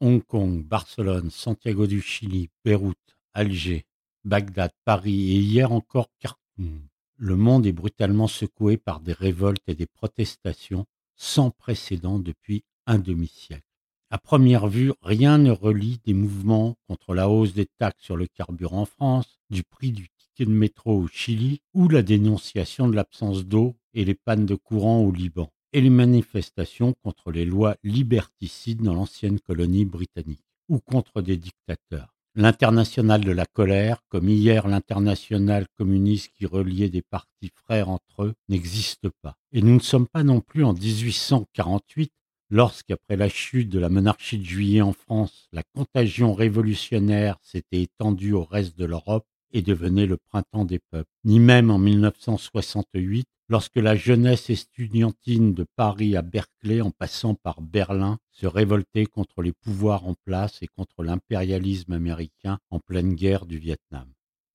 Hong Kong, Barcelone, Santiago du Chili, Beyrouth, Alger, Bagdad, Paris et hier encore Khartoum. Le monde est brutalement secoué par des révoltes et des protestations sans précédent depuis un demi-siècle. À première vue, rien ne relie des mouvements contre la hausse des taxes sur le carburant en France, du prix du ticket de métro au Chili ou la dénonciation de l'absence d'eau et les pannes de courant au Liban et les manifestations contre les lois liberticides dans l'ancienne colonie britannique ou contre des dictateurs. L'international de la colère, comme hier l'international communiste qui reliait des partis frères entre eux, n'existe pas. Et nous ne sommes pas non plus en 1848, lorsqu'après la chute de la monarchie de juillet en France, la contagion révolutionnaire s'était étendue au reste de l'Europe et devenait le printemps des peuples, ni même en 1968, lorsque la jeunesse estudiantine de Paris à Berkeley, en passant par Berlin, se révoltait contre les pouvoirs en place et contre l'impérialisme américain en pleine guerre du Vietnam.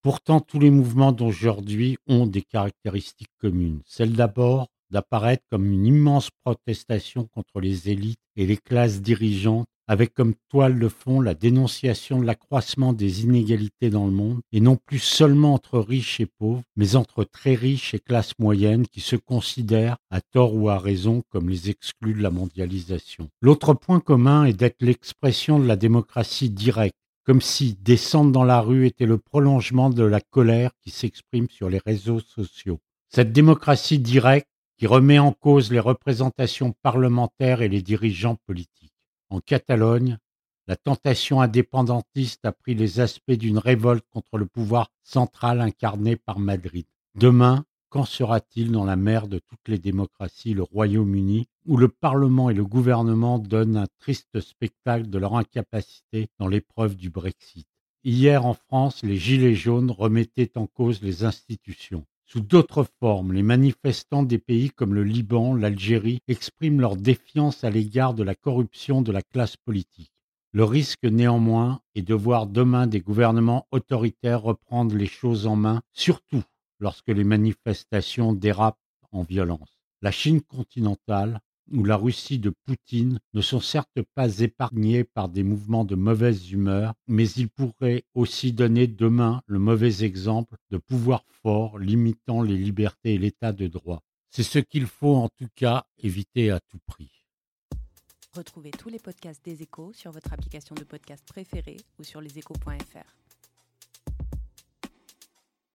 Pourtant, tous les mouvements d'aujourd'hui ont des caractéristiques communes. Celle d'abord d'apparaître comme une immense protestation contre les élites et les classes dirigeantes avec comme toile de fond la dénonciation de l'accroissement des inégalités dans le monde, et non plus seulement entre riches et pauvres, mais entre très riches et classes moyennes qui se considèrent, à tort ou à raison, comme les exclus de la mondialisation. L'autre point commun est d'être l'expression de la démocratie directe, comme si descendre dans la rue était le prolongement de la colère qui s'exprime sur les réseaux sociaux. Cette démocratie directe qui remet en cause les représentations parlementaires et les dirigeants politiques. En Catalogne, la tentation indépendantiste a pris les aspects d'une révolte contre le pouvoir central incarné par Madrid. Demain, qu'en sera-t-il dans la mer de toutes les démocraties, le Royaume-Uni, où le Parlement et le gouvernement donnent un triste spectacle de leur incapacité dans l'épreuve du Brexit? Hier en France, les Gilets jaunes remettaient en cause les institutions. Sous d'autres formes, les manifestants des pays comme le Liban, l'Algérie expriment leur défiance à l'égard de la corruption de la classe politique. Le risque néanmoins est de voir demain des gouvernements autoritaires reprendre les choses en main, surtout lorsque les manifestations dérapent en violence. La Chine continentale ou la Russie de Poutine ne sont certes pas épargnés par des mouvements de mauvaise humeur, mais ils pourraient aussi donner demain le mauvais exemple de pouvoirs forts limitant les libertés et l'état de droit. C'est ce qu'il faut en tout cas éviter à tout prix. Retrouvez tous les podcasts des échos sur votre application de podcast préférée ou sur leséchos.fr.